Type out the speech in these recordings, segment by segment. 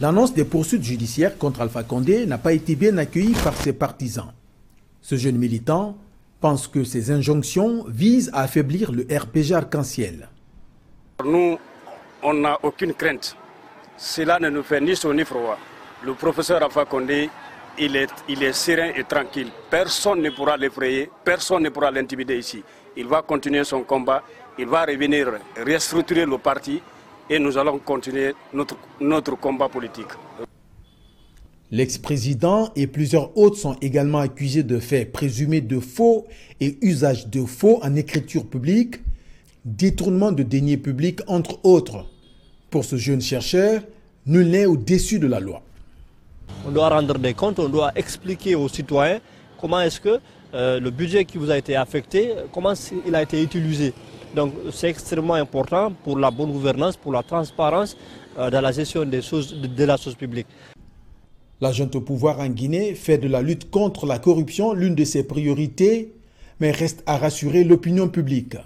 L'annonce des poursuites judiciaires contre Alpha Condé n'a pas été bien accueillie par ses partisans. Ce jeune militant pense que ces injonctions visent à affaiblir le RPG arc-en-ciel. Nous, on n'a aucune crainte. Cela ne nous fait ni chaud ni froid. Le professeur Alpha Condé, il est, est serein et tranquille. Personne ne pourra l'effrayer, personne ne pourra l'intimider ici. Il va continuer son combat, il va revenir restructurer le parti et nous allons continuer notre, notre combat politique. L'ex-président et plusieurs autres sont également accusés de faits présumés de faux et usage de faux en écriture publique, détournement de deniers publics, entre autres. Pour ce jeune chercheur, nul n'est au-dessus de la loi. On doit rendre des comptes, on doit expliquer aux citoyens comment est-ce que euh, le budget qui vous a été affecté, comment il a été utilisé. Donc c'est extrêmement important pour la bonne gouvernance, pour la transparence euh, dans la gestion des choses, de, la chose publique. L'agent au pouvoir en Guinée fait de la lutte contre la corruption l'une de ses priorités, mais reste à rassurer l'opinion publique.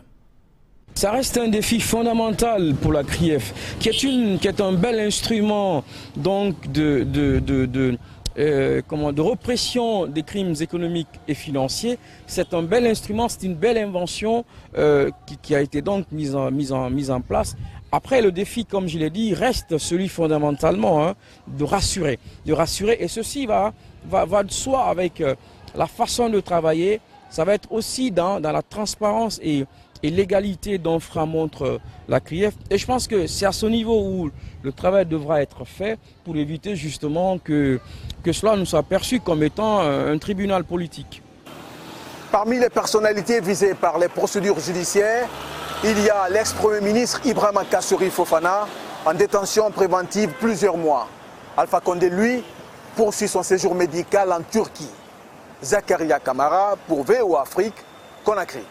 Ça reste un défi fondamental pour la CRIEF, qui est, une, qui est un bel instrument donc de, de, de euh, comment, de répression des crimes économiques et financiers. C'est un bel instrument, c'est une belle invention euh, qui, a été donc mise en, mise en, mise en place. Après, le défi, comme je l'ai dit, reste celui fondamentalement hein, de rassurer. De rassurer, et ceci va, va, va de soi avec euh, la façon de travailler. Ça va être aussi dans, dans la transparence et et l'égalité dont fera montre la CRIEF. Et je pense que c'est à ce niveau où le travail devra être fait pour éviter justement que, que cela ne soit perçu comme étant un tribunal politique. Parmi les personnalités visées par les procédures judiciaires, il y a l'ex-premier ministre Ibrahim Kassouri Fofana en détention préventive plusieurs mois. Alpha Condé, lui, poursuit son séjour médical en Turquie. Zakaria Kamara pour VO Afrique, Conakry.